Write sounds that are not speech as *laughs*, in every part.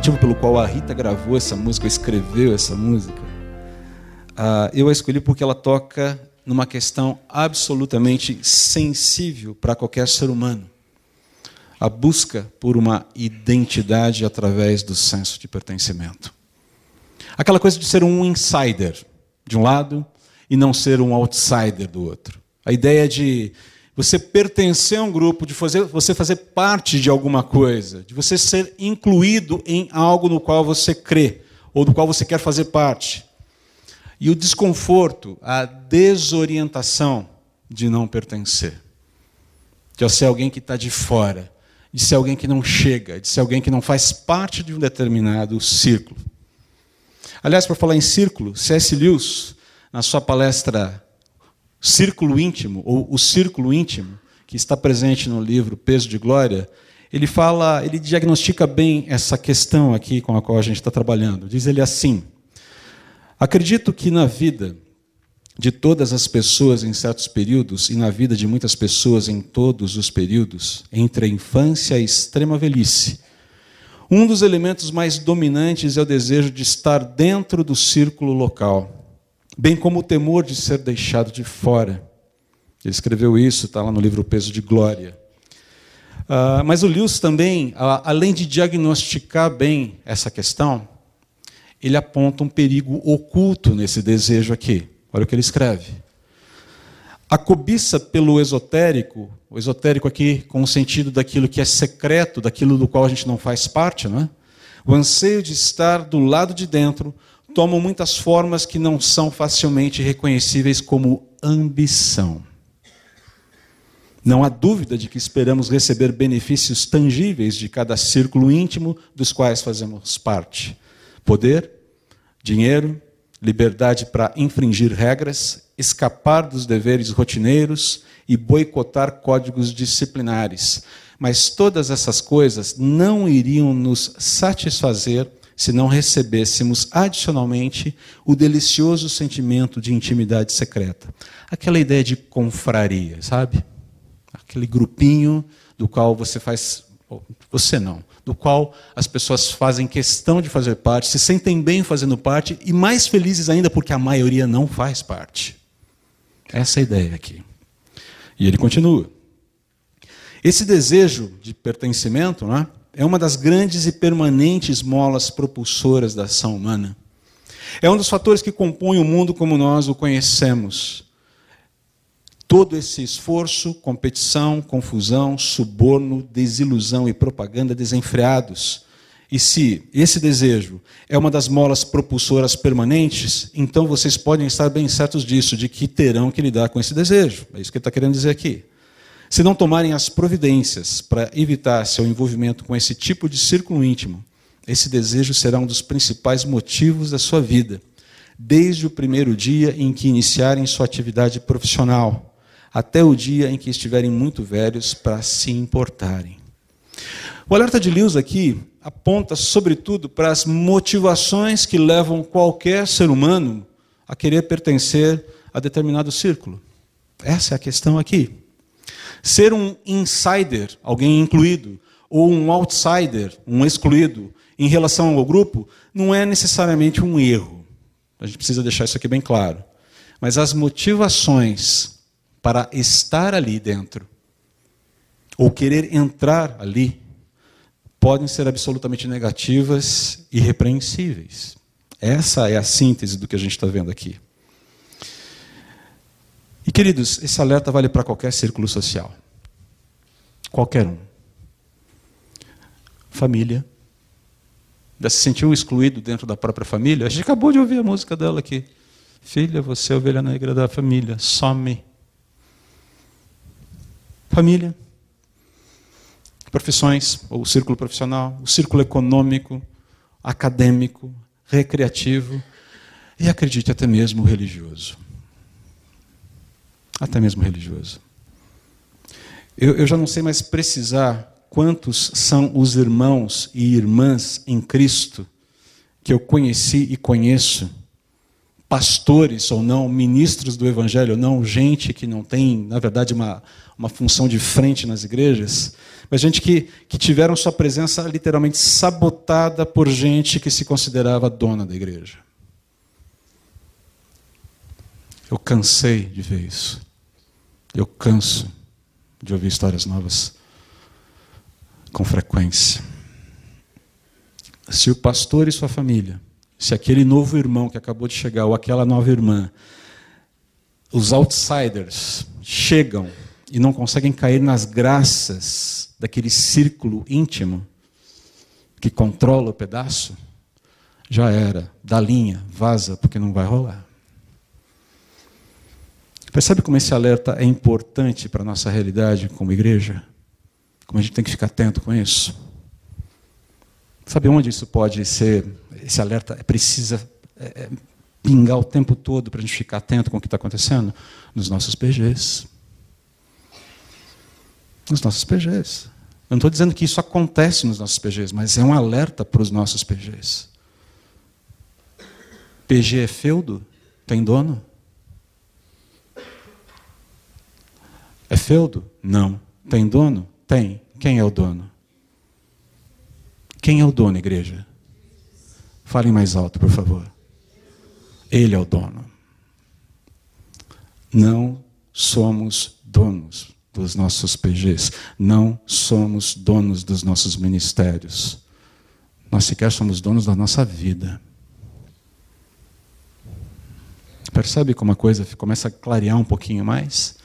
motivo pelo qual a Rita gravou essa música, escreveu essa música, uh, eu a escolhi porque ela toca numa questão absolutamente sensível para qualquer ser humano. A busca por uma identidade através do senso de pertencimento. Aquela coisa de ser um insider de um lado e não ser um outsider do outro. A ideia de você pertencer a um grupo, de fazer, você fazer parte de alguma coisa, de você ser incluído em algo no qual você crê ou do qual você quer fazer parte. E o desconforto, a desorientação de não pertencer. De ser alguém que está de fora, de ser alguém que não chega, de ser alguém que não faz parte de um determinado círculo. Aliás, para falar em círculo, C.S. Lewis, na sua palestra Círculo Íntimo, ou O Círculo Íntimo, que está presente no livro Peso de Glória, ele fala, ele diagnostica bem essa questão aqui com a qual a gente está trabalhando. Diz ele assim: Acredito que na vida de todas as pessoas em certos períodos e na vida de muitas pessoas em todos os períodos, entre a infância e a extrema velhice, um dos elementos mais dominantes é o desejo de estar dentro do círculo local, bem como o temor de ser deixado de fora. Ele escreveu isso, está lá no livro Peso de Glória. Uh, mas o Lewis também, uh, além de diagnosticar bem essa questão, ele aponta um perigo oculto nesse desejo aqui. Olha o que ele escreve. A cobiça pelo esotérico, o esotérico aqui com o sentido daquilo que é secreto, daquilo do qual a gente não faz parte, não é? O anseio de estar do lado de dentro toma muitas formas que não são facilmente reconhecíveis como ambição. Não há dúvida de que esperamos receber benefícios tangíveis de cada círculo íntimo dos quais fazemos parte poder, dinheiro, liberdade para infringir regras, escapar dos deveres rotineiros e boicotar códigos disciplinares. Mas todas essas coisas não iriam nos satisfazer se não recebêssemos adicionalmente o delicioso sentimento de intimidade secreta. Aquela ideia de confraria, sabe? Aquele grupinho do qual você faz. Você não do qual as pessoas fazem questão de fazer parte, se sentem bem fazendo parte e mais felizes ainda porque a maioria não faz parte. Essa é a ideia aqui. E ele continua. Esse desejo de pertencimento né, é uma das grandes e permanentes molas propulsoras da ação humana. É um dos fatores que compõem o mundo como nós o conhecemos todo esse esforço, competição, confusão, suborno, desilusão e propaganda desenfreados. E se esse desejo é uma das molas propulsoras permanentes, então vocês podem estar bem certos disso, de que terão que lidar com esse desejo. É isso que ele está querendo dizer aqui. Se não tomarem as providências para evitar seu envolvimento com esse tipo de círculo íntimo, esse desejo será um dos principais motivos da sua vida, desde o primeiro dia em que iniciarem sua atividade profissional até o dia em que estiverem muito velhos para se importarem. O alerta de Lewis aqui aponta, sobretudo, para as motivações que levam qualquer ser humano a querer pertencer a determinado círculo. Essa é a questão aqui. Ser um insider, alguém incluído, ou um outsider, um excluído, em relação ao grupo, não é necessariamente um erro. A gente precisa deixar isso aqui bem claro. Mas as motivações para estar ali dentro, ou querer entrar ali, podem ser absolutamente negativas e repreensíveis. Essa é a síntese do que a gente está vendo aqui. E queridos, esse alerta vale para qualquer círculo social. Qualquer um. Família. Já se sentiu excluído dentro da própria família? A gente acabou de ouvir a música dela aqui. Filha, você é ovelha negra da família, some. Família, profissões, ou círculo profissional, o círculo econômico, acadêmico, recreativo e acredite até mesmo religioso. Até mesmo religioso. Eu, eu já não sei mais precisar quantos são os irmãos e irmãs em Cristo que eu conheci e conheço pastores ou não, ministros do evangelho ou não, gente que não tem, na verdade, uma, uma função de frente nas igrejas, mas gente que, que tiveram sua presença literalmente sabotada por gente que se considerava dona da igreja. Eu cansei de ver isso. Eu canso de ouvir histórias novas com frequência. Se o pastor e sua família se aquele novo irmão que acabou de chegar, ou aquela nova irmã, os outsiders chegam e não conseguem cair nas graças daquele círculo íntimo que controla o pedaço, já era, dá linha, vaza, porque não vai rolar. Percebe como esse alerta é importante para a nossa realidade como igreja? Como a gente tem que ficar atento com isso? Sabe onde isso pode ser esse alerta precisa é, é, pingar o tempo todo para a gente ficar atento com o que está acontecendo? Nos nossos PGs. Nos nossos PGs. Eu não estou dizendo que isso acontece nos nossos PGs, mas é um alerta para os nossos PGs. PG é feudo? Tem dono? É feudo? Não. Tem dono? Tem. Quem é o dono? Quem é o dono, igreja? Falem mais alto, por favor. Ele é o dono. Não somos donos dos nossos PGs. Não somos donos dos nossos ministérios. Nós sequer somos donos da nossa vida. Percebe como a coisa começa a clarear um pouquinho mais?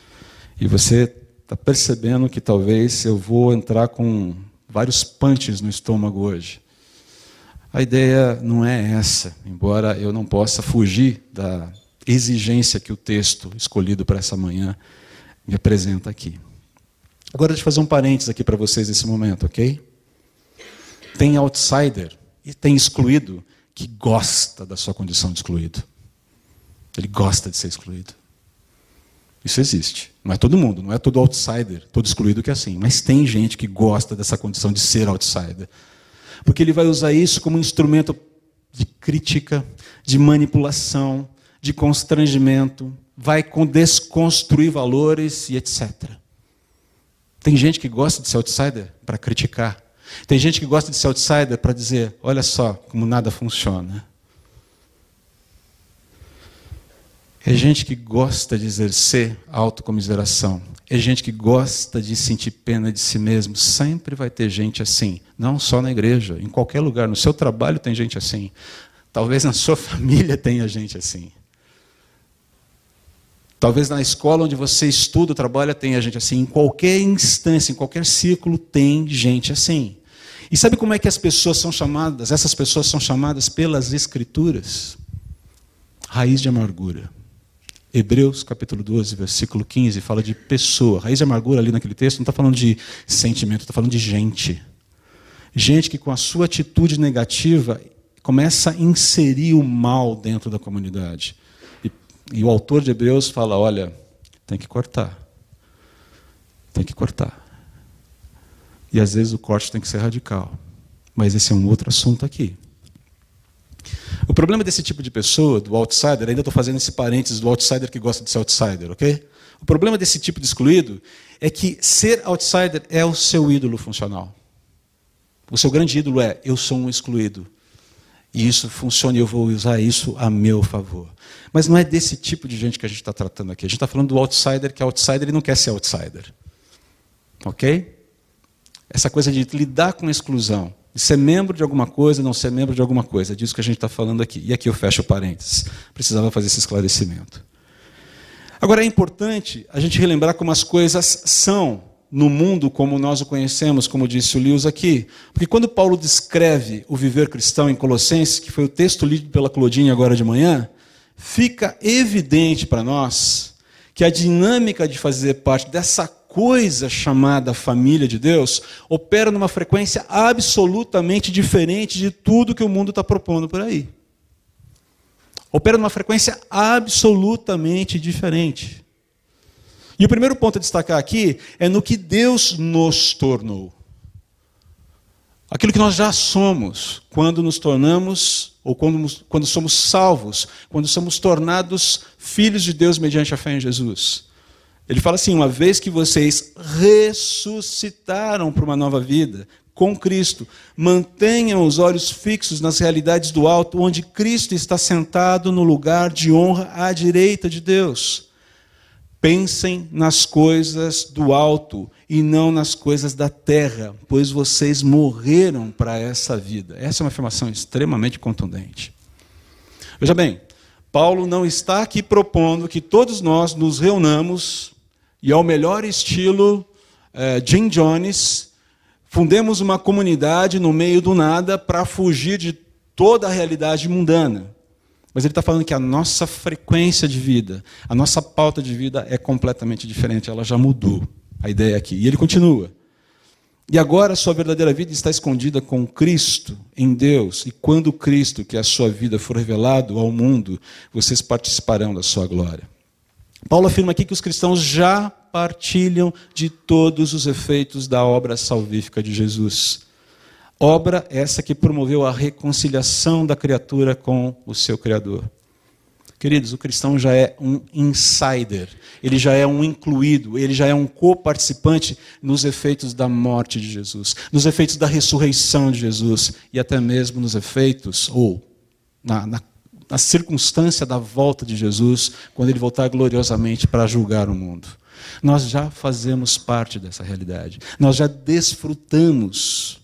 E você está percebendo que talvez eu vou entrar com vários punches no estômago hoje. A ideia não é essa, embora eu não possa fugir da exigência que o texto escolhido para essa manhã me apresenta aqui. Agora, deixa eu fazer um parênteses aqui para vocês nesse momento, ok? Tem outsider e tem excluído que gosta da sua condição de excluído. Ele gosta de ser excluído. Isso existe. Não é todo mundo, não é todo outsider, todo excluído que é assim. Mas tem gente que gosta dessa condição de ser outsider porque ele vai usar isso como um instrumento de crítica, de manipulação, de constrangimento, vai desconstruir valores e etc. Tem gente que gosta de ser outsider para criticar. Tem gente que gosta de ser outsider para dizer: olha só como nada funciona. É gente que gosta de exercer autocomiseração. É gente que gosta de sentir pena de si mesmo. Sempre vai ter gente assim. Não só na igreja, em qualquer lugar. No seu trabalho tem gente assim. Talvez na sua *laughs* família tenha gente assim. Talvez na escola onde você estuda, trabalha, tenha gente assim. Em qualquer instância, em qualquer círculo, tem gente assim. E sabe como é que as pessoas são chamadas? Essas pessoas são chamadas pelas Escrituras. Raiz de amargura. Hebreus capítulo 12, versículo 15, fala de pessoa. Raiz de amargura ali naquele texto não está falando de sentimento, está falando de gente. Gente que com a sua atitude negativa começa a inserir o mal dentro da comunidade. E, e o autor de Hebreus fala: olha, tem que cortar. Tem que cortar. E às vezes o corte tem que ser radical. Mas esse é um outro assunto aqui. O problema desse tipo de pessoa, do outsider, ainda estou fazendo esse parênteses do outsider que gosta de ser outsider, ok? O problema desse tipo de excluído é que ser outsider é o seu ídolo funcional. O seu grande ídolo é: eu sou um excluído. E isso funciona e eu vou usar isso a meu favor. Mas não é desse tipo de gente que a gente está tratando aqui. A gente está falando do outsider, que é outsider e não quer ser outsider. Ok? Essa coisa de lidar com a exclusão de ser membro de alguma coisa, não ser membro de alguma coisa. É disso que a gente está falando aqui. E aqui eu fecho parênteses. Precisava fazer esse esclarecimento. Agora é importante a gente relembrar como as coisas são no mundo como nós o conhecemos, como disse o Lewis aqui. Porque quando Paulo descreve o viver cristão em Colossenses, que foi o texto lido pela Claudine agora de manhã, fica evidente para nós que a dinâmica de fazer parte dessa coisa chamada família de Deus opera numa frequência absolutamente diferente de tudo que o mundo está propondo por aí. Opera numa frequência absolutamente diferente. E o primeiro ponto a destacar aqui é no que Deus nos tornou. Aquilo que nós já somos quando nos tornamos, ou quando, quando somos salvos, quando somos tornados filhos de Deus mediante a fé em Jesus. Ele fala assim: uma vez que vocês ressuscitaram para uma nova vida com Cristo, mantenham os olhos fixos nas realidades do alto, onde Cristo está sentado no lugar de honra à direita de Deus. Pensem nas coisas do alto e não nas coisas da terra, pois vocês morreram para essa vida. Essa é uma afirmação extremamente contundente. Veja bem, Paulo não está aqui propondo que todos nós nos reunamos e, ao melhor estilo eh, Jim Jones, fundemos uma comunidade no meio do nada para fugir de toda a realidade mundana. Mas ele está falando que a nossa frequência de vida, a nossa pauta de vida é completamente diferente, ela já mudou a ideia aqui. E ele continua. E agora a sua verdadeira vida está escondida com Cristo em Deus, e quando Cristo, que é a sua vida, for revelado ao mundo, vocês participarão da sua glória. Paulo afirma aqui que os cristãos já partilham de todos os efeitos da obra salvífica de Jesus. Obra essa que promoveu a reconciliação da criatura com o seu Criador. Queridos, o cristão já é um insider, ele já é um incluído, ele já é um co-participante nos efeitos da morte de Jesus, nos efeitos da ressurreição de Jesus e até mesmo nos efeitos, ou na, na, na circunstância da volta de Jesus, quando ele voltar gloriosamente para julgar o mundo. Nós já fazemos parte dessa realidade, nós já desfrutamos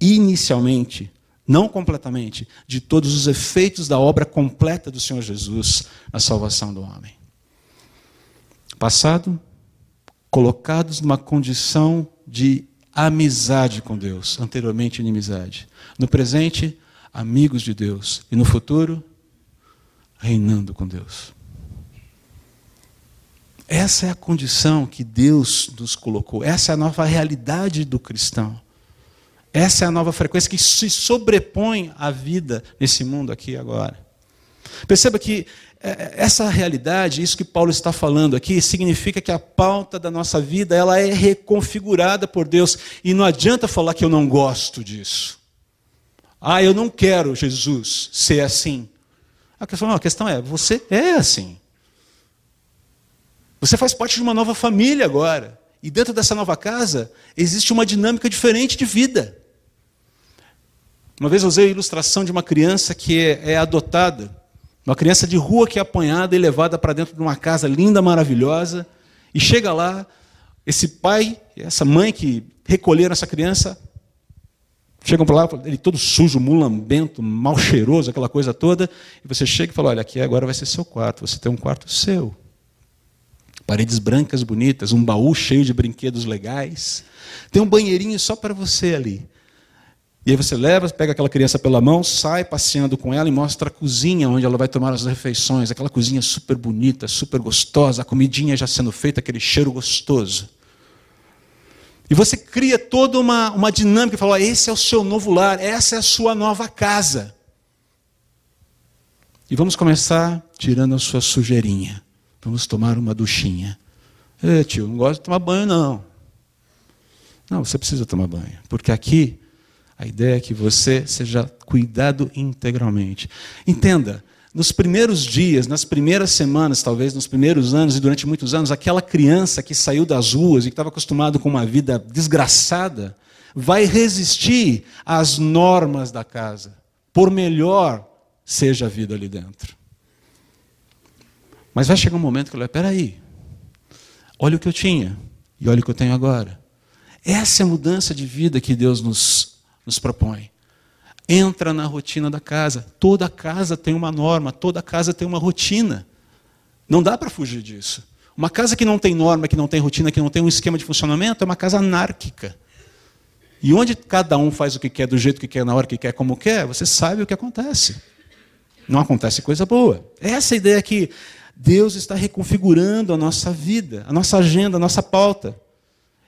inicialmente, não completamente, de todos os efeitos da obra completa do Senhor Jesus na salvação do homem. Passado, colocados numa condição de amizade com Deus, anteriormente inimizade. No presente, amigos de Deus. E no futuro, reinando com Deus. Essa é a condição que Deus nos colocou, essa é a nova realidade do cristão. Essa é a nova frequência que se sobrepõe à vida nesse mundo aqui agora. Perceba que é, é, essa realidade, isso que Paulo está falando aqui, significa que a pauta da nossa vida ela é reconfigurada por Deus. E não adianta falar que eu não gosto disso. Ah, eu não quero Jesus ser assim. A questão, não, a questão é, você é assim. Você faz parte de uma nova família agora. E dentro dessa nova casa existe uma dinâmica diferente de vida. Uma vez eu usei a ilustração de uma criança que é, é adotada, uma criança de rua que é apanhada e levada para dentro de uma casa linda, maravilhosa, e chega lá, esse pai essa mãe que recolheram essa criança, chegam para lá, ele todo sujo, mulambento, mal cheiroso, aquela coisa toda, e você chega e fala: Olha, aqui agora vai ser seu quarto, você tem um quarto seu. Paredes brancas bonitas, um baú cheio de brinquedos legais, tem um banheirinho só para você ali. E aí você leva, pega aquela criança pela mão, sai passeando com ela e mostra a cozinha onde ela vai tomar as refeições. Aquela cozinha super bonita, super gostosa, a comidinha já sendo feita, aquele cheiro gostoso. E você cria toda uma, uma dinâmica, fala: esse é o seu novo lar, essa é a sua nova casa. E vamos começar tirando a sua sujeirinha. Vamos tomar uma duchinha. Ei, tio, não gosto de tomar banho, não. Não, você precisa tomar banho. Porque aqui a ideia é que você seja cuidado integralmente. Entenda, nos primeiros dias, nas primeiras semanas, talvez nos primeiros anos e durante muitos anos, aquela criança que saiu das ruas e que estava acostumado com uma vida desgraçada, vai resistir às normas da casa, por melhor seja a vida ali dentro. Mas vai chegar um momento que ele vai, peraí, olha o que eu tinha e olha o que eu tenho agora. Essa é a mudança de vida que Deus nos nos propõe. Entra na rotina da casa. Toda casa tem uma norma, toda casa tem uma rotina. Não dá para fugir disso. Uma casa que não tem norma, que não tem rotina, que não tem um esquema de funcionamento, é uma casa anárquica. E onde cada um faz o que quer, do jeito que quer, na hora que quer, como quer, você sabe o que acontece. Não acontece coisa boa. Essa é a ideia que Deus está reconfigurando a nossa vida, a nossa agenda, a nossa pauta.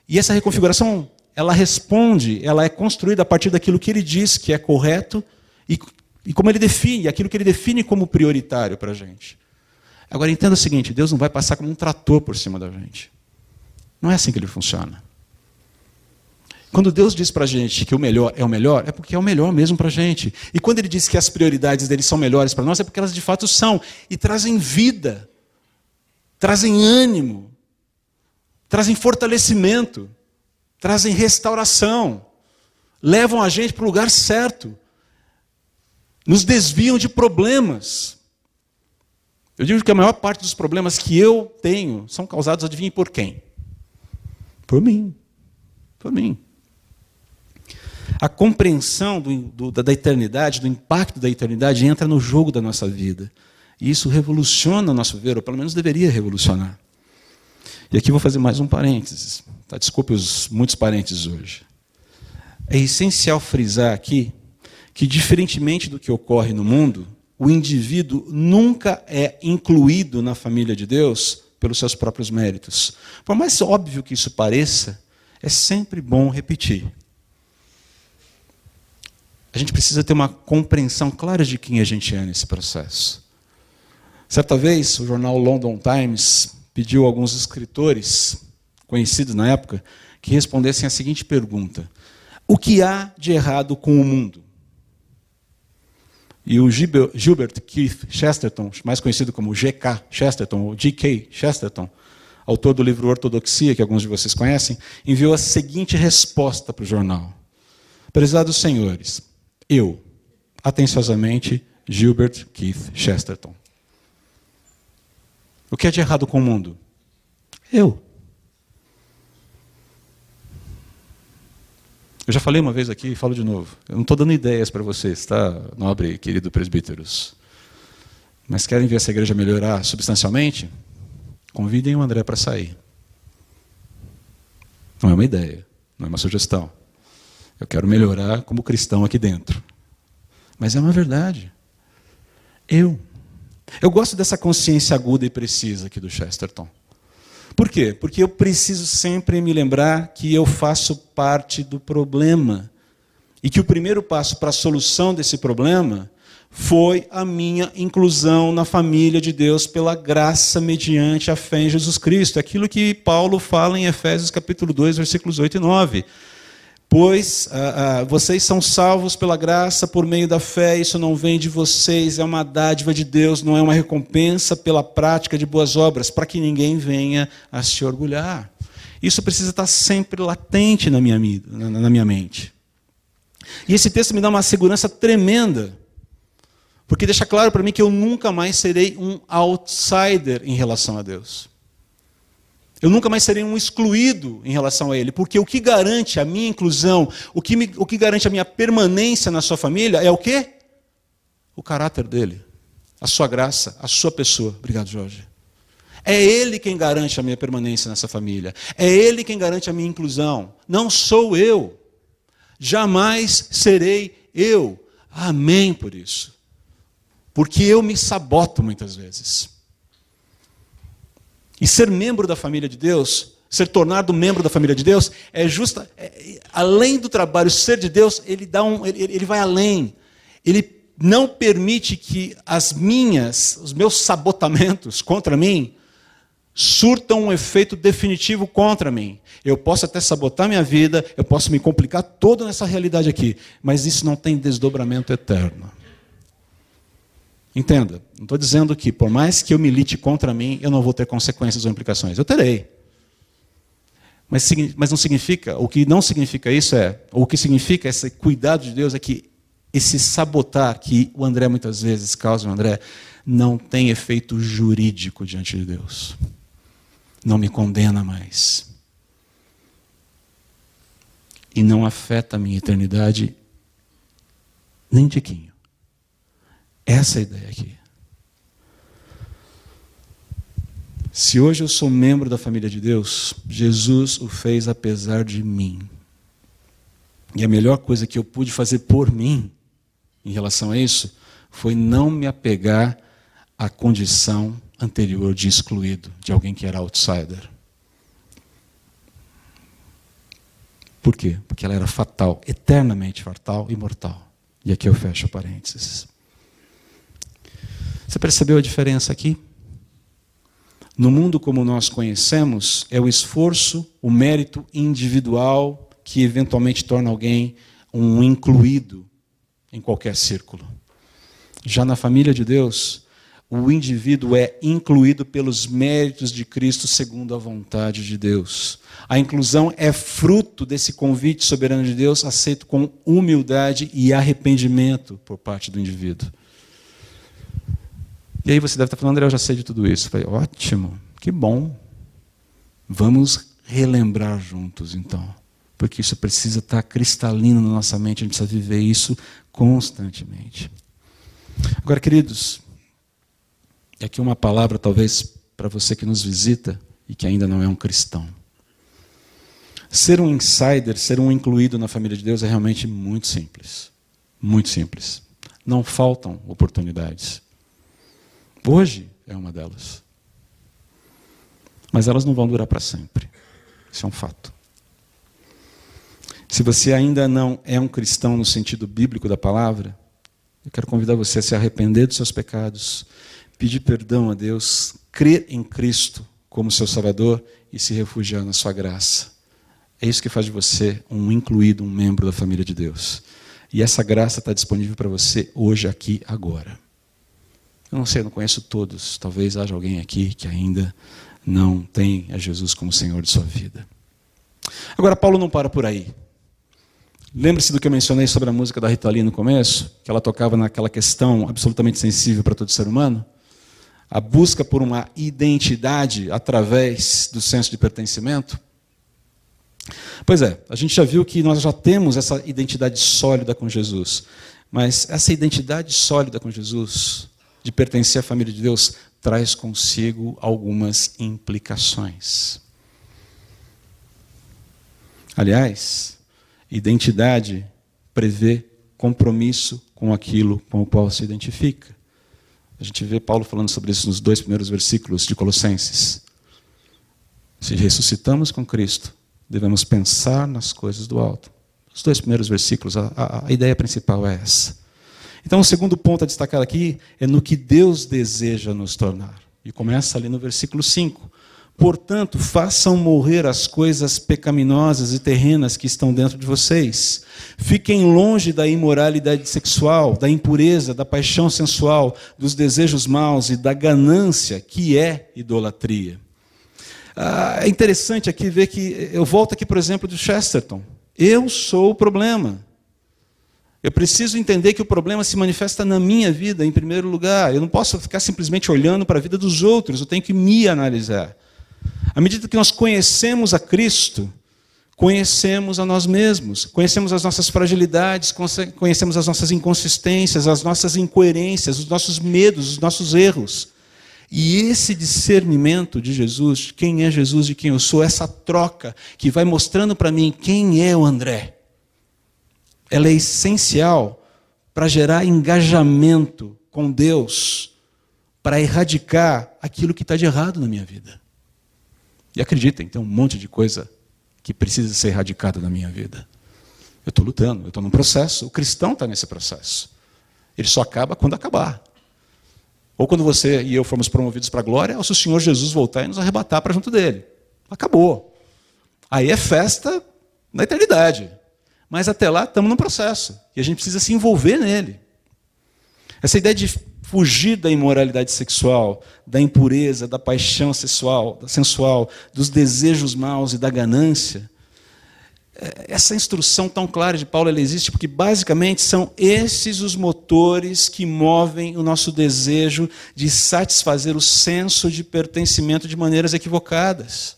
E essa reconfiguração ela responde, ela é construída a partir daquilo que ele diz que é correto e, e como ele define, aquilo que ele define como prioritário para a gente. Agora entenda o seguinte: Deus não vai passar como um trator por cima da gente. Não é assim que ele funciona. Quando Deus diz para a gente que o melhor é o melhor, é porque é o melhor mesmo para a gente. E quando Ele diz que as prioridades dele são melhores para nós, é porque elas de fato são. E trazem vida, trazem ânimo, trazem fortalecimento, trazem restauração, levam a gente para o lugar certo, nos desviam de problemas. Eu digo que a maior parte dos problemas que eu tenho são causados, adivinhe por quem? Por mim. Por mim. A compreensão do, do, da eternidade, do impacto da eternidade, entra no jogo da nossa vida. E isso revoluciona o nosso ver, ou pelo menos deveria revolucionar. E aqui vou fazer mais um parênteses. Tá? Desculpe os muitos parênteses hoje. É essencial frisar aqui que, diferentemente do que ocorre no mundo, o indivíduo nunca é incluído na família de Deus pelos seus próprios méritos. Por mais óbvio que isso pareça, é sempre bom repetir. A gente precisa ter uma compreensão clara de quem a gente é nesse processo. Certa vez, o jornal London Times pediu a alguns escritores, conhecidos na época, que respondessem a seguinte pergunta: O que há de errado com o mundo? E o Gilbert Keith Chesterton, mais conhecido como G.K. Chesterton, ou G.K. Chesterton, autor do livro Ortodoxia, que alguns de vocês conhecem, enviou a seguinte resposta para o jornal: Prezados senhores, eu, atenciosamente, Gilbert Keith Chesterton. O que é de errado com o mundo? Eu. Eu já falei uma vez aqui e falo de novo. Eu não estou dando ideias para vocês, tá, nobre e querido presbíteros. Mas querem ver essa igreja melhorar substancialmente? Convidem o André para sair. Não é uma ideia, não é uma sugestão. Eu quero melhorar como cristão aqui dentro. Mas é uma verdade. Eu. Eu gosto dessa consciência aguda e precisa aqui do Chesterton. Por quê? Porque eu preciso sempre me lembrar que eu faço parte do problema. E que o primeiro passo para a solução desse problema foi a minha inclusão na família de Deus pela graça mediante a fé em Jesus Cristo. Aquilo que Paulo fala em Efésios capítulo 2, versículos 8 e 9. Pois ah, ah, vocês são salvos pela graça por meio da fé, isso não vem de vocês, é uma dádiva de Deus, não é uma recompensa pela prática de boas obras, para que ninguém venha a se orgulhar. Isso precisa estar sempre latente na minha, na minha mente. E esse texto me dá uma segurança tremenda, porque deixa claro para mim que eu nunca mais serei um outsider em relação a Deus. Eu nunca mais serei um excluído em relação a ele, porque o que garante a minha inclusão, o que, me, o que garante a minha permanência na sua família é o quê? O caráter dele, a sua graça, a sua pessoa. Obrigado, Jorge. É ele quem garante a minha permanência nessa família. É ele quem garante a minha inclusão. Não sou eu. Jamais serei eu. Amém por isso. Porque eu me saboto muitas vezes. E ser membro da família de Deus, ser tornado membro da família de Deus, é justa, é, além do trabalho ser de Deus, ele dá um, ele, ele vai além. Ele não permite que as minhas, os meus sabotamentos contra mim surtam um efeito definitivo contra mim. Eu posso até sabotar minha vida, eu posso me complicar toda nessa realidade aqui, mas isso não tem desdobramento eterno. Entenda, não estou dizendo que por mais que eu milite contra mim, eu não vou ter consequências ou implicações. Eu terei. Mas, mas não significa, o que não significa isso é, ou o que significa esse cuidado de Deus é que esse sabotar que o André muitas vezes causa, o André, não tem efeito jurídico diante de Deus. Não me condena mais. E não afeta a minha eternidade nem tiquinho. Essa é a ideia aqui. Se hoje eu sou membro da família de Deus, Jesus o fez apesar de mim. E a melhor coisa que eu pude fazer por mim, em relação a isso, foi não me apegar à condição anterior de excluído, de alguém que era outsider. Por quê? Porque ela era fatal, eternamente fatal e mortal. E aqui eu fecho parênteses. Você percebeu a diferença aqui? No mundo como nós conhecemos, é o esforço, o mérito individual que eventualmente torna alguém um incluído em qualquer círculo. Já na família de Deus, o indivíduo é incluído pelos méritos de Cristo segundo a vontade de Deus. A inclusão é fruto desse convite soberano de Deus, aceito com humildade e arrependimento por parte do indivíduo. E aí você deve estar falando, André, eu já sei de tudo isso. Eu falei, ótimo, que bom. Vamos relembrar juntos, então. Porque isso precisa estar cristalino na nossa mente, a gente precisa viver isso constantemente. Agora, queridos, aqui uma palavra talvez para você que nos visita e que ainda não é um cristão. Ser um insider, ser um incluído na família de Deus é realmente muito simples. Muito simples. Não faltam oportunidades. Hoje é uma delas. Mas elas não vão durar para sempre. Isso é um fato. Se você ainda não é um cristão no sentido bíblico da palavra, eu quero convidar você a se arrepender dos seus pecados, pedir perdão a Deus, crer em Cristo como seu Salvador e se refugiar na sua graça. É isso que faz de você um incluído, um membro da família de Deus. E essa graça está disponível para você hoje, aqui, agora. Eu não sei, não conheço todos. Talvez haja alguém aqui que ainda não tem a Jesus como Senhor de sua vida. Agora, Paulo não para por aí. Lembre-se do que eu mencionei sobre a música da Rita Lee no começo, que ela tocava naquela questão absolutamente sensível para todo ser humano? A busca por uma identidade através do senso de pertencimento? Pois é, a gente já viu que nós já temos essa identidade sólida com Jesus. Mas essa identidade sólida com Jesus, de pertencer à família de Deus, traz consigo algumas implicações. Aliás, Identidade prevê compromisso com aquilo com o qual se identifica. A gente vê Paulo falando sobre isso nos dois primeiros versículos de Colossenses. Se ressuscitamos com Cristo, devemos pensar nas coisas do alto. Os dois primeiros versículos, a, a, a ideia principal é essa. Então, o segundo ponto a destacar aqui é no que Deus deseja nos tornar. E começa ali no versículo 5. Portanto, façam morrer as coisas pecaminosas e terrenas que estão dentro de vocês. Fiquem longe da imoralidade sexual, da impureza, da paixão sensual, dos desejos maus e da ganância, que é idolatria. Ah, é interessante aqui ver que eu volto aqui, por exemplo, do Chesterton. Eu sou o problema. Eu preciso entender que o problema se manifesta na minha vida, em primeiro lugar. Eu não posso ficar simplesmente olhando para a vida dos outros, eu tenho que me analisar. À medida que nós conhecemos a Cristo, conhecemos a nós mesmos, conhecemos as nossas fragilidades, conhecemos as nossas inconsistências, as nossas incoerências, os nossos medos, os nossos erros. E esse discernimento de Jesus, quem é Jesus, de quem eu sou, essa troca que vai mostrando para mim quem é o André, ela é essencial para gerar engajamento com Deus, para erradicar aquilo que está de errado na minha vida. E acreditem, tem um monte de coisa que precisa ser erradicada na minha vida. Eu estou lutando, eu estou num processo. O cristão está nesse processo. Ele só acaba quando acabar. Ou quando você e eu formos promovidos para a glória, ou se o Senhor Jesus voltar e nos arrebatar para junto dele. Acabou. Aí é festa na eternidade. Mas até lá estamos num processo. E a gente precisa se envolver nele. Essa ideia de fugir da imoralidade sexual, da impureza, da paixão sexual, sensual, dos desejos maus e da ganância. É, essa instrução tão clara de Paulo ela existe porque basicamente são esses os motores que movem o nosso desejo de satisfazer o senso de pertencimento de maneiras equivocadas.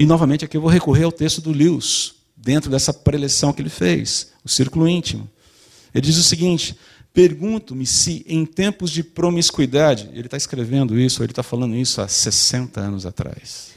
E novamente aqui eu vou recorrer ao texto do Lewis, dentro dessa preleção que ele fez, o círculo íntimo. Ele diz o seguinte: Pergunto-me se em tempos de promiscuidade, ele está escrevendo isso, ele está falando isso há 60 anos atrás.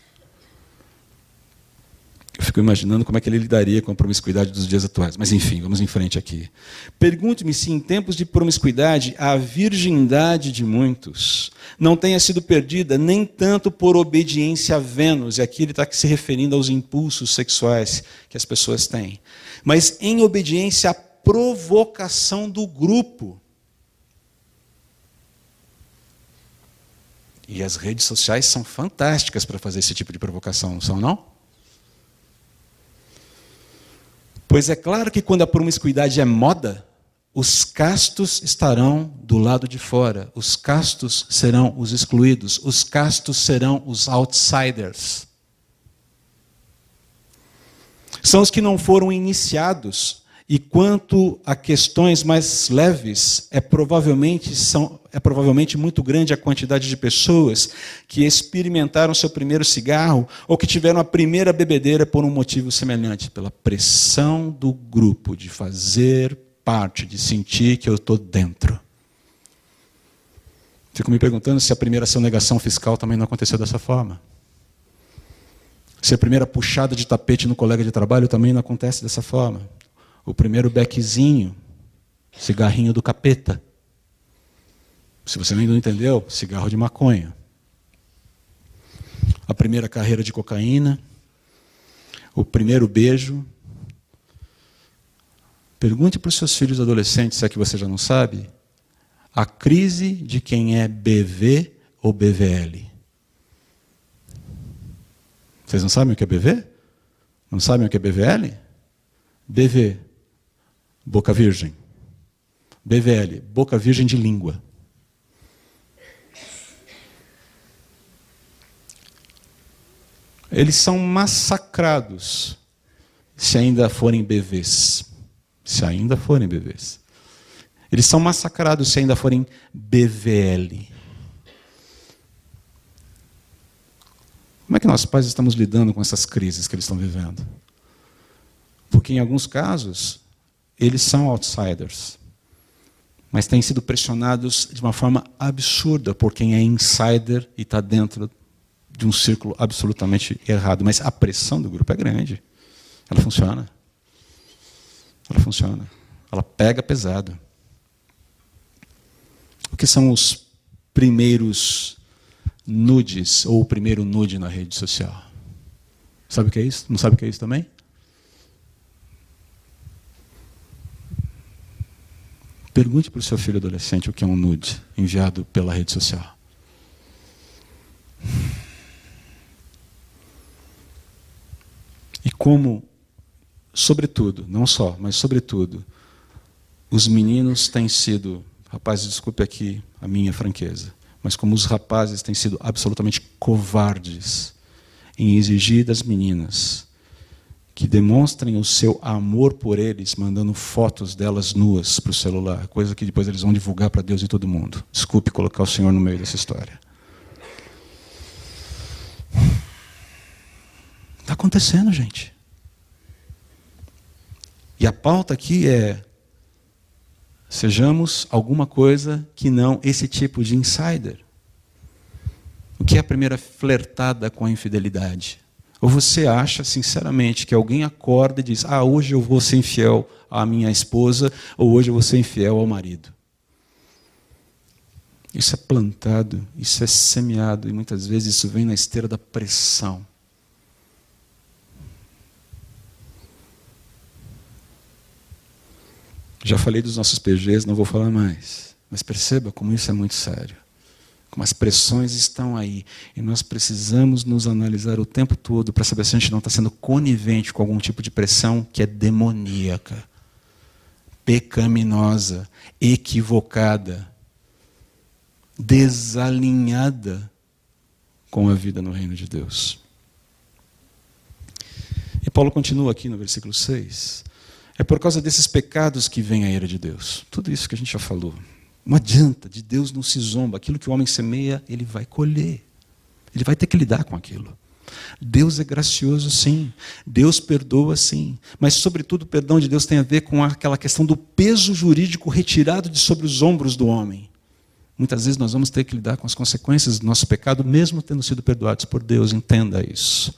Eu fico imaginando como é que ele lidaria com a promiscuidade dos dias atuais. Mas enfim, vamos em frente aqui. Pergunto-me se em tempos de promiscuidade a virgindade de muitos não tenha sido perdida nem tanto por obediência a Vênus, e aqui ele está se referindo aos impulsos sexuais que as pessoas têm, mas em obediência a provocação do grupo. E as redes sociais são fantásticas para fazer esse tipo de provocação, não são não? Pois é claro que quando a promiscuidade é moda, os castos estarão do lado de fora, os castos serão os excluídos, os castos serão os outsiders. São os que não foram iniciados e quanto a questões mais leves, é provavelmente, são, é provavelmente muito grande a quantidade de pessoas que experimentaram seu primeiro cigarro ou que tiveram a primeira bebedeira por um motivo semelhante, pela pressão do grupo de fazer parte, de sentir que eu estou dentro. Fico me perguntando se a primeira sonegação fiscal também não aconteceu dessa forma. Se a primeira puxada de tapete no colega de trabalho também não acontece dessa forma. O primeiro bequezinho, cigarrinho do capeta. Se você ainda não entendeu, cigarro de maconha. A primeira carreira de cocaína, o primeiro beijo. Pergunte para os seus filhos adolescentes, se é que você já não sabe, a crise de quem é BV ou BVL. Vocês não sabem o que é BV? Não sabem o que é BVL? BV, boca virgem. BVL, boca virgem de língua. Eles são massacrados se ainda forem bebês. Se ainda forem bebês. Eles são massacrados se ainda forem BVL. Como é que nós pais estamos lidando com essas crises que eles estão vivendo? Porque em alguns casos, eles são outsiders, mas têm sido pressionados de uma forma absurda por quem é insider e está dentro de um círculo absolutamente errado. Mas a pressão do grupo é grande. Ela funciona. Ela funciona. Ela pega pesado. O que são os primeiros nudes ou o primeiro nude na rede social? Sabe o que é isso? Não sabe o que é isso também? Pergunte para o seu filho adolescente o que é um nude enviado pela rede social. E como, sobretudo, não só, mas sobretudo, os meninos têm sido, rapazes, desculpe aqui a minha franqueza, mas como os rapazes têm sido absolutamente covardes em exigir das meninas que demonstrem o seu amor por eles, mandando fotos delas nuas para o celular, coisa que depois eles vão divulgar para Deus e todo mundo. Desculpe colocar o Senhor no meio dessa história. Está acontecendo, gente. E a pauta aqui é: sejamos alguma coisa que não esse tipo de insider. O que é a primeira flertada com a infidelidade? Ou você acha, sinceramente, que alguém acorda e diz: Ah, hoje eu vou ser infiel à minha esposa, ou hoje eu vou ser infiel ao marido? Isso é plantado, isso é semeado, e muitas vezes isso vem na esteira da pressão. Já falei dos nossos PGs, não vou falar mais. Mas perceba como isso é muito sério como as pressões estão aí. E nós precisamos nos analisar o tempo todo para saber se a gente não está sendo conivente com algum tipo de pressão que é demoníaca, pecaminosa, equivocada, desalinhada com a vida no reino de Deus. E Paulo continua aqui no versículo 6. É por causa desses pecados que vem a ira de Deus. Tudo isso que a gente já falou. Não adianta, de Deus não se zomba. Aquilo que o homem semeia, ele vai colher. Ele vai ter que lidar com aquilo. Deus é gracioso, sim. Deus perdoa, sim. Mas, sobretudo, o perdão de Deus tem a ver com aquela questão do peso jurídico retirado de sobre os ombros do homem. Muitas vezes nós vamos ter que lidar com as consequências do nosso pecado, mesmo tendo sido perdoados por Deus. Entenda isso.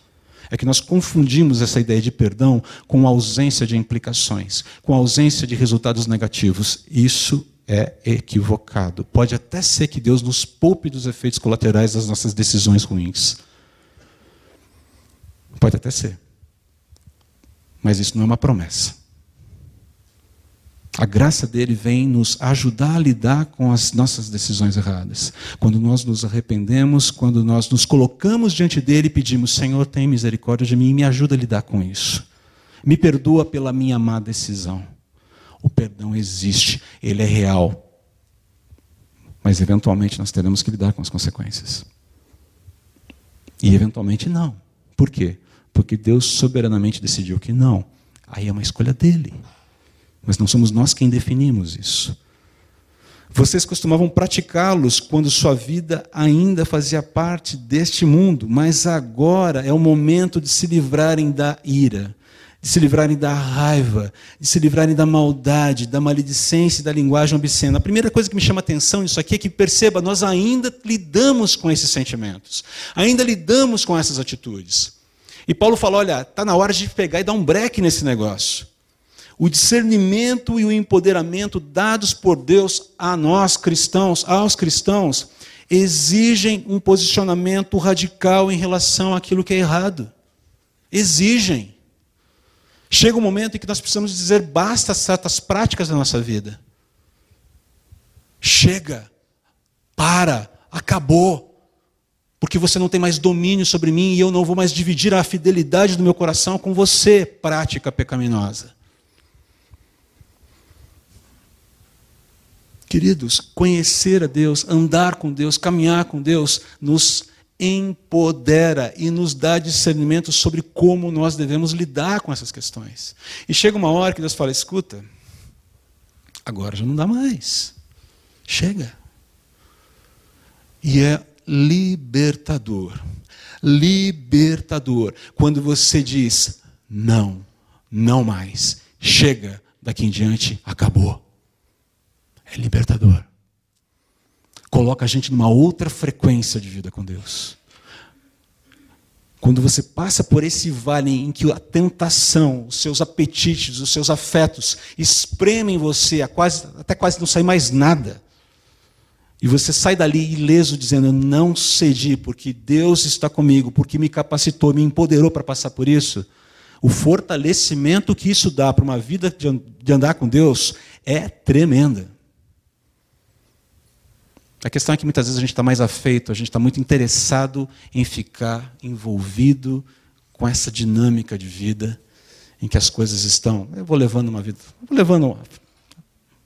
É que nós confundimos essa ideia de perdão com a ausência de implicações, com a ausência de resultados negativos. Isso é equivocado. Pode até ser que Deus nos poupe dos efeitos colaterais das nossas decisões ruins. Pode até ser. Mas isso não é uma promessa. A graça dele vem nos ajudar a lidar com as nossas decisões erradas. Quando nós nos arrependemos, quando nós nos colocamos diante dele e pedimos: Senhor, tem misericórdia de mim e me ajuda a lidar com isso. Me perdoa pela minha má decisão. O perdão existe, ele é real. Mas eventualmente nós teremos que lidar com as consequências. E eventualmente não. Por quê? Porque Deus soberanamente decidiu que não. Aí é uma escolha dele. Mas não somos nós quem definimos isso. Vocês costumavam praticá-los quando sua vida ainda fazia parte deste mundo, mas agora é o momento de se livrarem da ira, de se livrarem da raiva, de se livrarem da maldade, da maledicência e da linguagem obscena. A primeira coisa que me chama atenção nisso aqui é que perceba, nós ainda lidamos com esses sentimentos, ainda lidamos com essas atitudes. E Paulo falou: olha, está na hora de pegar e dar um breque nesse negócio. O discernimento e o empoderamento dados por Deus a nós cristãos, aos cristãos, exigem um posicionamento radical em relação àquilo que é errado. Exigem. Chega um momento em que nós precisamos dizer basta certas práticas da nossa vida. Chega. Para. Acabou. Porque você não tem mais domínio sobre mim e eu não vou mais dividir a fidelidade do meu coração com você, prática pecaminosa. Queridos, conhecer a Deus, andar com Deus, caminhar com Deus, nos empodera e nos dá discernimento sobre como nós devemos lidar com essas questões. E chega uma hora que Deus fala: escuta, agora já não dá mais. Chega. E é libertador. Libertador. Quando você diz: não, não mais. Chega, daqui em diante acabou. É libertador. Coloca a gente numa outra frequência de vida com Deus. Quando você passa por esse vale em que a tentação, os seus apetites, os seus afetos espremem você quase, até quase não sair mais nada. E você sai dali ileso dizendo: Não cedi, porque Deus está comigo, porque me capacitou, me empoderou para passar por isso. O fortalecimento que isso dá para uma vida de andar com Deus é tremenda. A questão é que muitas vezes a gente está mais afeito, a gente está muito interessado em ficar envolvido com essa dinâmica de vida em que as coisas estão. Eu vou levando uma vida, vou levando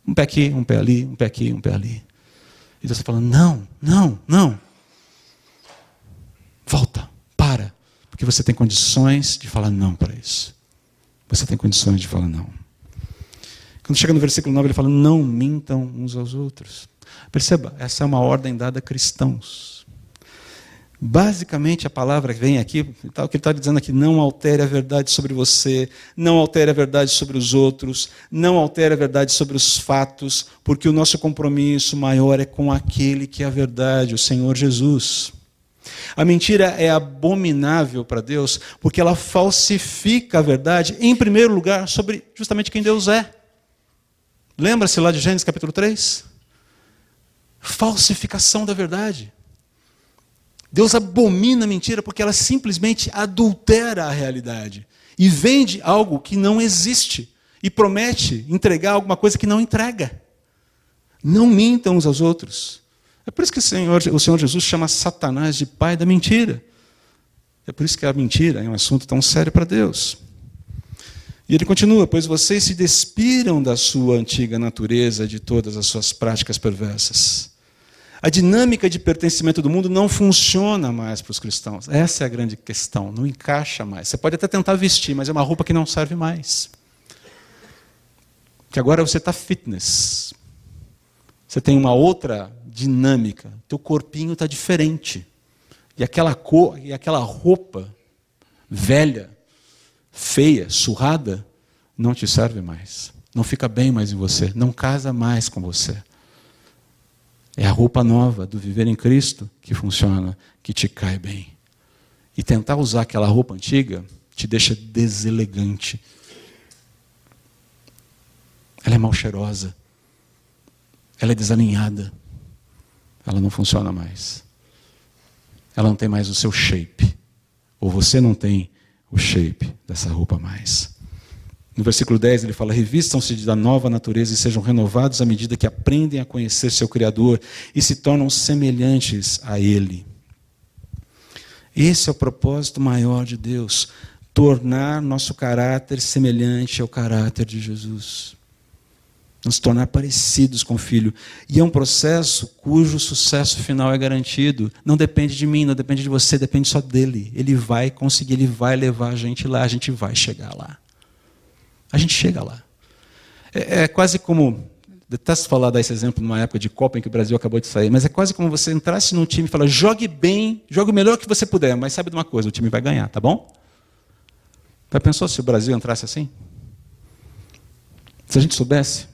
um pé aqui, um pé ali, um pé aqui, um pé ali. E Deus está falando: não, não, não. Volta, para. Porque você tem condições de falar não para isso. Você tem condições de falar não. Quando chega no versículo 9, ele fala: não mintam uns aos outros. Perceba, essa é uma ordem dada a cristãos. Basicamente, a palavra que vem aqui, o que ele está dizendo aqui, não altere a verdade sobre você, não altere a verdade sobre os outros, não altere a verdade sobre os fatos, porque o nosso compromisso maior é com aquele que é a verdade, o Senhor Jesus. A mentira é abominável para Deus, porque ela falsifica a verdade, em primeiro lugar, sobre justamente quem Deus é. Lembra-se lá de Gênesis capítulo 3? Falsificação da verdade. Deus abomina a mentira porque ela simplesmente adultera a realidade e vende algo que não existe e promete entregar alguma coisa que não entrega. Não mintam uns aos outros. É por isso que o Senhor, o Senhor Jesus chama Satanás de pai da mentira. É por isso que a mentira é um assunto tão sério para Deus. E ele continua: Pois vocês se despiram da sua antiga natureza, de todas as suas práticas perversas. A dinâmica de pertencimento do mundo não funciona mais para os cristãos. Essa é a grande questão. Não encaixa mais. Você pode até tentar vestir, mas é uma roupa que não serve mais. Que agora você está fitness. Você tem uma outra dinâmica. Teu corpinho está diferente. E aquela cor, e aquela roupa velha, feia, surrada, não te serve mais. Não fica bem mais em você. Não casa mais com você. É a roupa nova do viver em Cristo que funciona, que te cai bem. E tentar usar aquela roupa antiga te deixa deselegante. Ela é mal cheirosa. Ela é desalinhada. Ela não funciona mais. Ela não tem mais o seu shape. Ou você não tem o shape dessa roupa mais. No versículo 10 ele fala: Revistam-se da nova natureza e sejam renovados à medida que aprendem a conhecer seu Criador e se tornam semelhantes a Ele. Esse é o propósito maior de Deus. tornar nosso caráter semelhante ao caráter de Jesus. Nos tornar parecidos com o Filho. E é um processo cujo sucesso final é garantido. Não depende de mim, não depende de você, depende só dele. Ele vai conseguir, ele vai levar a gente lá, a gente vai chegar lá. A gente chega lá. É, é quase como. Detesto falar desse exemplo numa época de Copa em que o Brasil acabou de sair, mas é quase como você entrasse num time e falar: jogue bem, jogue o melhor que você puder, mas sabe de uma coisa, o time vai ganhar, tá bom? Já pensou se o Brasil entrasse assim? Se a gente soubesse?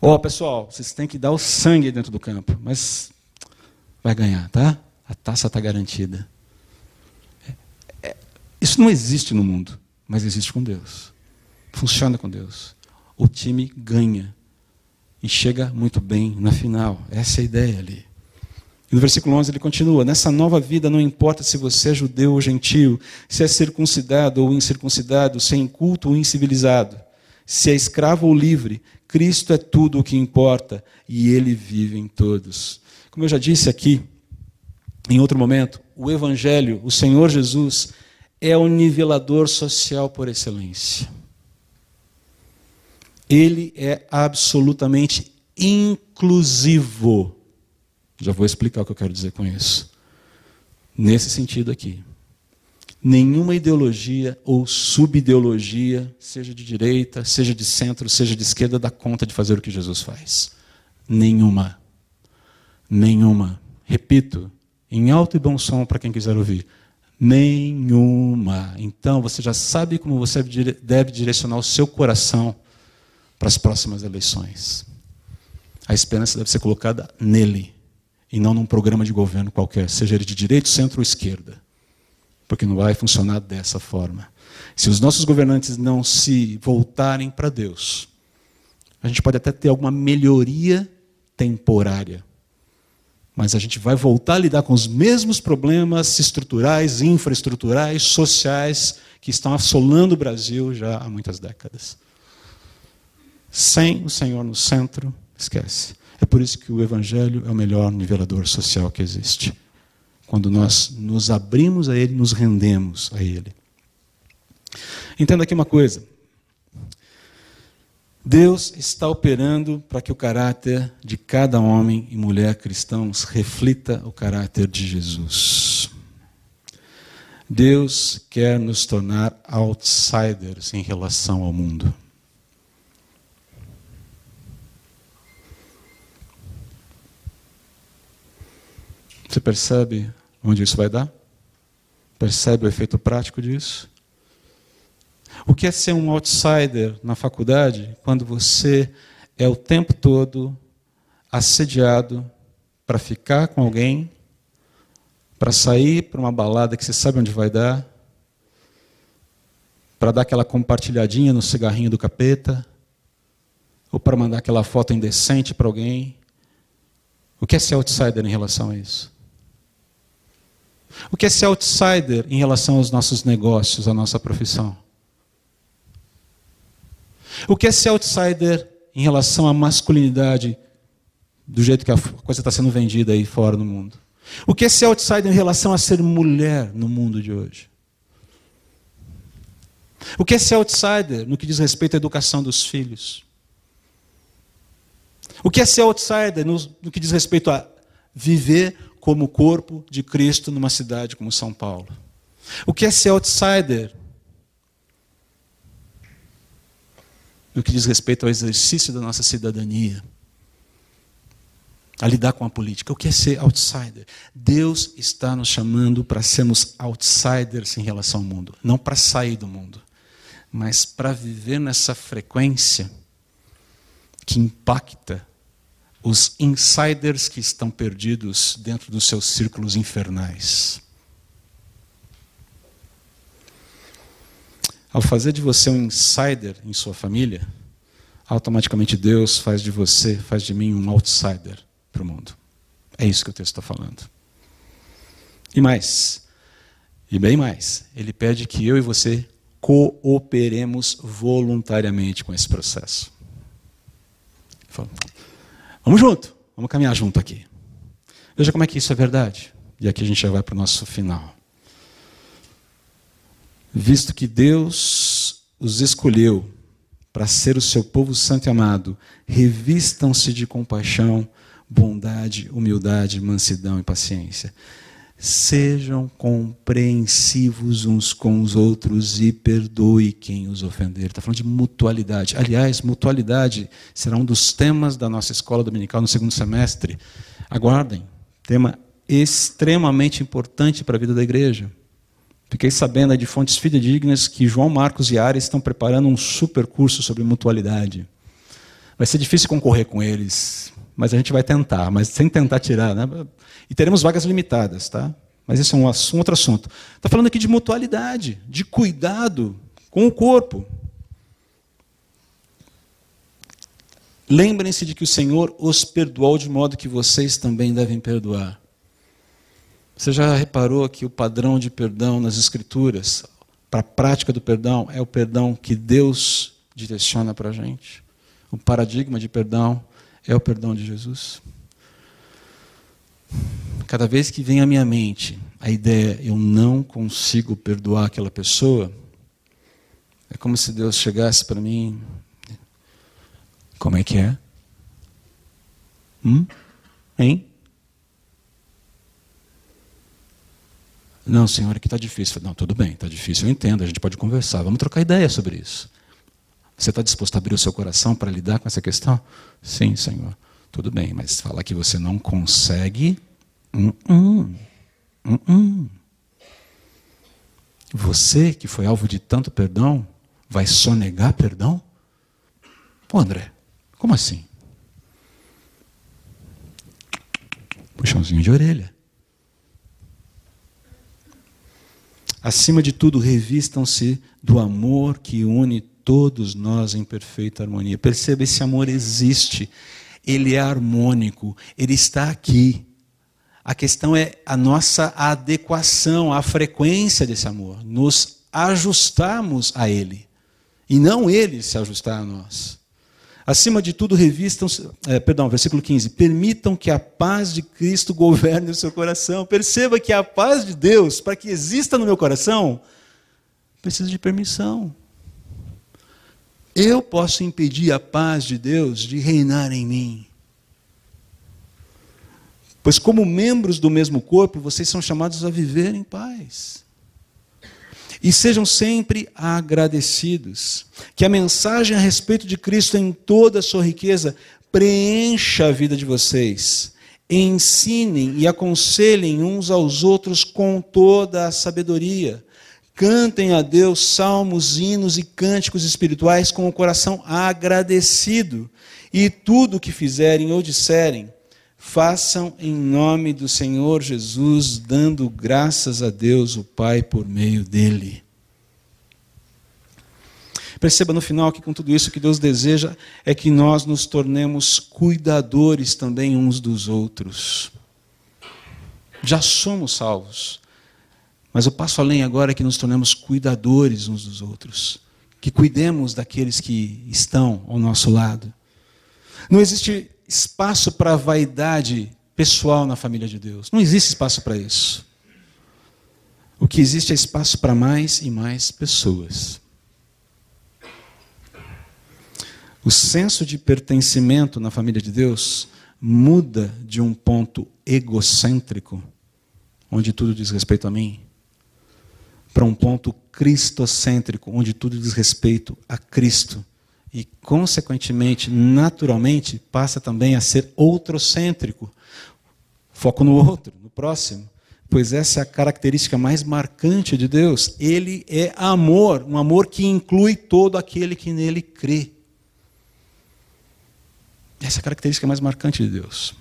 Ó, oh, pessoal, vocês têm que dar o sangue dentro do campo, mas vai ganhar, tá? A taça está garantida. É, é, isso não existe no mundo, mas existe com Deus funciona com Deus. O time ganha e chega muito bem na final. Essa é a ideia ali. E no versículo 11 ele continua: Nessa nova vida não importa se você é judeu ou gentio, se é circuncidado ou incircuncidado, se é inculto ou incivilizado, se é escravo ou livre, Cristo é tudo o que importa e ele vive em todos. Como eu já disse aqui, em outro momento, o Evangelho, o Senhor Jesus, é o nivelador social por excelência. Ele é absolutamente inclusivo. Já vou explicar o que eu quero dizer com isso. Nesse sentido aqui. Nenhuma ideologia ou subideologia, seja de direita, seja de centro, seja de esquerda, dá conta de fazer o que Jesus faz. Nenhuma. Nenhuma. Repito, em alto e bom som para quem quiser ouvir. Nenhuma. Então você já sabe como você deve direcionar o seu coração para as próximas eleições. A esperança deve ser colocada nele e não num programa de governo qualquer, seja ele de direita, centro ou esquerda. Porque não vai funcionar dessa forma. Se os nossos governantes não se voltarem para Deus, a gente pode até ter alguma melhoria temporária. Mas a gente vai voltar a lidar com os mesmos problemas estruturais, infraestruturais, sociais que estão assolando o Brasil já há muitas décadas. Sem o Senhor no centro, esquece. É por isso que o Evangelho é o melhor nivelador social que existe. Quando nós nos abrimos a Ele, nos rendemos a Ele. Entenda aqui uma coisa. Deus está operando para que o caráter de cada homem e mulher cristãos reflita o caráter de Jesus. Deus quer nos tornar outsiders em relação ao mundo. Você percebe onde isso vai dar? Percebe o efeito prático disso? O que é ser um outsider na faculdade quando você é o tempo todo assediado para ficar com alguém, para sair para uma balada que você sabe onde vai dar, para dar aquela compartilhadinha no cigarrinho do capeta, ou para mandar aquela foto indecente para alguém? O que é ser outsider em relação a isso? O que é ser outsider em relação aos nossos negócios, à nossa profissão? O que é ser outsider em relação à masculinidade, do jeito que a coisa está sendo vendida aí fora no mundo? O que é ser outsider em relação a ser mulher no mundo de hoje? O que é ser outsider no que diz respeito à educação dos filhos? O que é ser outsider no, no que diz respeito a viver como corpo de Cristo numa cidade como São Paulo. O que é ser outsider? No que diz respeito ao exercício da nossa cidadania, a lidar com a política. O que é ser outsider? Deus está nos chamando para sermos outsiders em relação ao mundo, não para sair do mundo, mas para viver nessa frequência que impacta os insiders que estão perdidos dentro dos seus círculos infernais. Ao fazer de você um insider em sua família, automaticamente Deus faz de você, faz de mim um outsider para o mundo. É isso que o texto está falando. E mais, e bem mais, ele pede que eu e você cooperemos voluntariamente com esse processo. Vamos junto, vamos caminhar junto aqui. Veja como é que isso é verdade. E aqui a gente já vai para o nosso final. Visto que Deus os escolheu para ser o seu povo santo e amado, revistam-se de compaixão, bondade, humildade, mansidão e paciência. Sejam compreensivos uns com os outros e perdoe quem os ofender. Está falando de mutualidade. Aliás, mutualidade será um dos temas da nossa escola dominical no segundo semestre. Aguardem. Tema extremamente importante para a vida da igreja. Fiquei sabendo de fontes fidedignas que João Marcos e Ares estão preparando um super curso sobre mutualidade. Vai ser difícil concorrer com eles, mas a gente vai tentar, mas sem tentar tirar. Né? E teremos vagas limitadas, tá? Mas isso é um, assunto, um outro assunto. Está falando aqui de mutualidade, de cuidado com o corpo. Lembrem-se de que o Senhor os perdoou de modo que vocês também devem perdoar. Você já reparou que o padrão de perdão nas Escrituras, para a prática do perdão, é o perdão que Deus direciona para a gente? O paradigma de perdão é o perdão de Jesus? Cada vez que vem à minha mente a ideia, eu não consigo perdoar aquela pessoa, é como se Deus chegasse para mim. Como é que é? Hum? Hein? Não, senhora, que está difícil. Não, tudo bem, está difícil, eu entendo, a gente pode conversar, vamos trocar ideia sobre isso. Você está disposto a abrir o seu coração para lidar com essa questão? Sim, senhor. Tudo bem, mas falar que você não consegue. Hum, hum, hum. Você, que foi alvo de tanto perdão, vai sonegar perdão? Pô, André, como assim? Puxãozinho de orelha. Acima de tudo, revistam-se do amor que une todos nós em perfeita harmonia. Perceba, esse amor existe, ele é harmônico, ele está aqui. A questão é a nossa adequação à frequência desse amor, nos ajustarmos a ele, e não ele se ajustar a nós. Acima de tudo, revistam, é, perdão, versículo 15, permitam que a paz de Cristo governe o seu coração. Perceba que a paz de Deus, para que exista no meu coração, precisa de permissão. Eu posso impedir a paz de Deus de reinar em mim. Pois, como membros do mesmo corpo, vocês são chamados a viver em paz. E sejam sempre agradecidos. Que a mensagem a respeito de Cristo em toda a sua riqueza preencha a vida de vocês. Ensinem e aconselhem uns aos outros com toda a sabedoria. Cantem a Deus salmos, hinos e cânticos espirituais com o coração agradecido. E tudo o que fizerem ou disserem, façam em nome do Senhor Jesus, dando graças a Deus, o Pai, por meio dele. Perceba no final que com tudo isso que Deus deseja é que nós nos tornemos cuidadores também uns dos outros. Já somos salvos, mas o passo além agora é que nos tornemos cuidadores uns dos outros, que cuidemos daqueles que estão ao nosso lado. Não existe espaço para vaidade pessoal na família de Deus. Não existe espaço para isso. O que existe é espaço para mais e mais pessoas. O senso de pertencimento na família de Deus muda de um ponto egocêntrico, onde tudo diz respeito a mim, para um ponto cristocêntrico, onde tudo diz respeito a Cristo e, consequentemente, naturalmente, passa também a ser outrocêntrico. Foco no outro, no próximo. Pois essa é a característica mais marcante de Deus. Ele é amor, um amor que inclui todo aquele que nele crê. Essa é a característica mais marcante de Deus.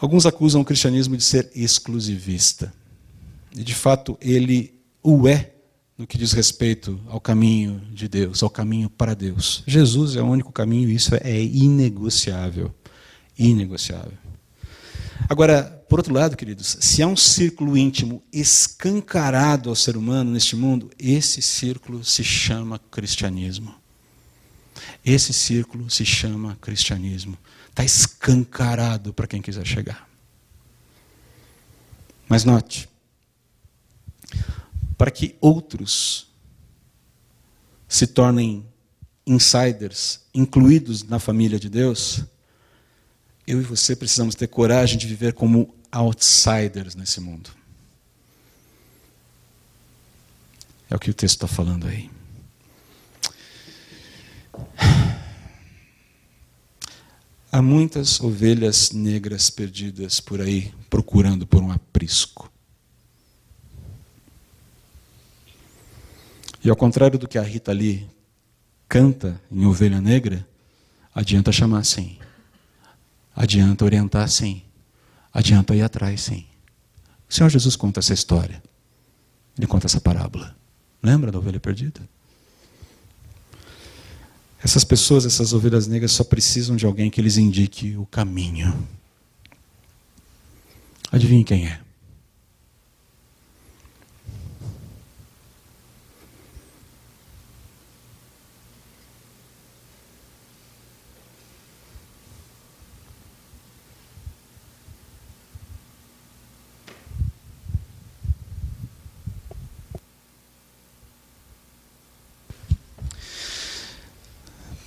Alguns acusam o cristianismo de ser exclusivista. E de fato ele o é no que diz respeito ao caminho de Deus, ao caminho para Deus. Jesus é o único caminho e isso é inegociável. Inegociável. Agora, por outro lado, queridos, se há um círculo íntimo escancarado ao ser humano neste mundo, esse círculo se chama cristianismo. Esse círculo se chama cristianismo. Está escancarado para quem quiser chegar. Mas note, para que outros se tornem insiders, incluídos na família de Deus, eu e você precisamos ter coragem de viver como outsiders nesse mundo. É o que o texto está falando aí. Há muitas ovelhas negras perdidas por aí, procurando por um aprisco. E ao contrário do que a Rita ali canta em Ovelha Negra, adianta chamar sim. Adianta orientar sim. Adianta ir atrás sim. O Senhor Jesus conta essa história. Ele conta essa parábola. Lembra da ovelha perdida? Essas pessoas, essas ovelhas negras, só precisam de alguém que lhes indique o caminho. Adivinhe quem é?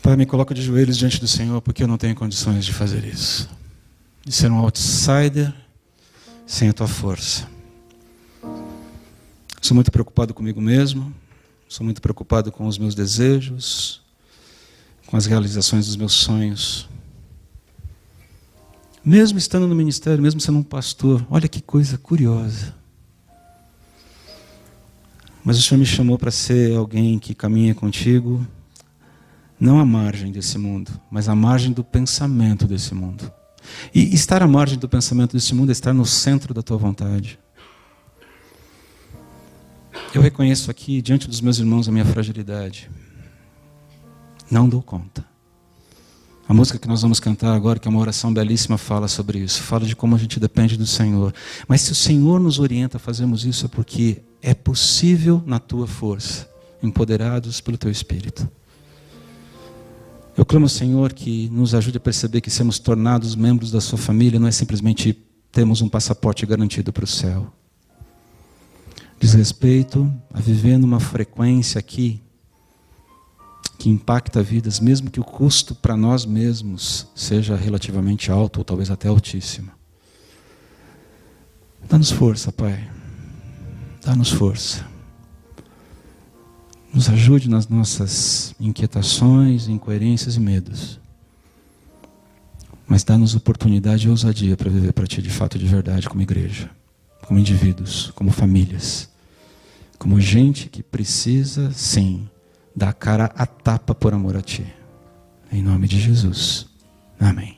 Pai, me coloco de joelhos diante do Senhor porque eu não tenho condições de fazer isso. De ser um outsider sem a tua força. Sou muito preocupado comigo mesmo, sou muito preocupado com os meus desejos, com as realizações dos meus sonhos. Mesmo estando no ministério, mesmo sendo um pastor, olha que coisa curiosa. Mas o Senhor me chamou para ser alguém que caminha contigo não à margem desse mundo, mas à margem do pensamento desse mundo. E estar à margem do pensamento desse mundo é estar no centro da tua vontade. Eu reconheço aqui, diante dos meus irmãos, a minha fragilidade. Não dou conta. A música que nós vamos cantar agora, que é uma oração belíssima, fala sobre isso. Fala de como a gente depende do Senhor. Mas se o Senhor nos orienta a fazermos isso, é porque é possível na tua força, empoderados pelo teu Espírito. Eu clamo, Senhor, que nos ajude a perceber que sermos tornados membros da Sua família não é simplesmente termos um passaporte garantido para o céu. Diz respeito a viver numa frequência aqui que impacta vidas, mesmo que o custo para nós mesmos seja relativamente alto ou talvez até altíssimo. Dá-nos força, Pai. Dá-nos força. Nos ajude nas nossas inquietações, incoerências e medos. Mas dá-nos oportunidade e ousadia para viver para Ti de fato de verdade, como igreja, como indivíduos, como famílias, como gente que precisa, sim, dar a cara a tapa por amor a Ti. Em nome de Jesus. Amém.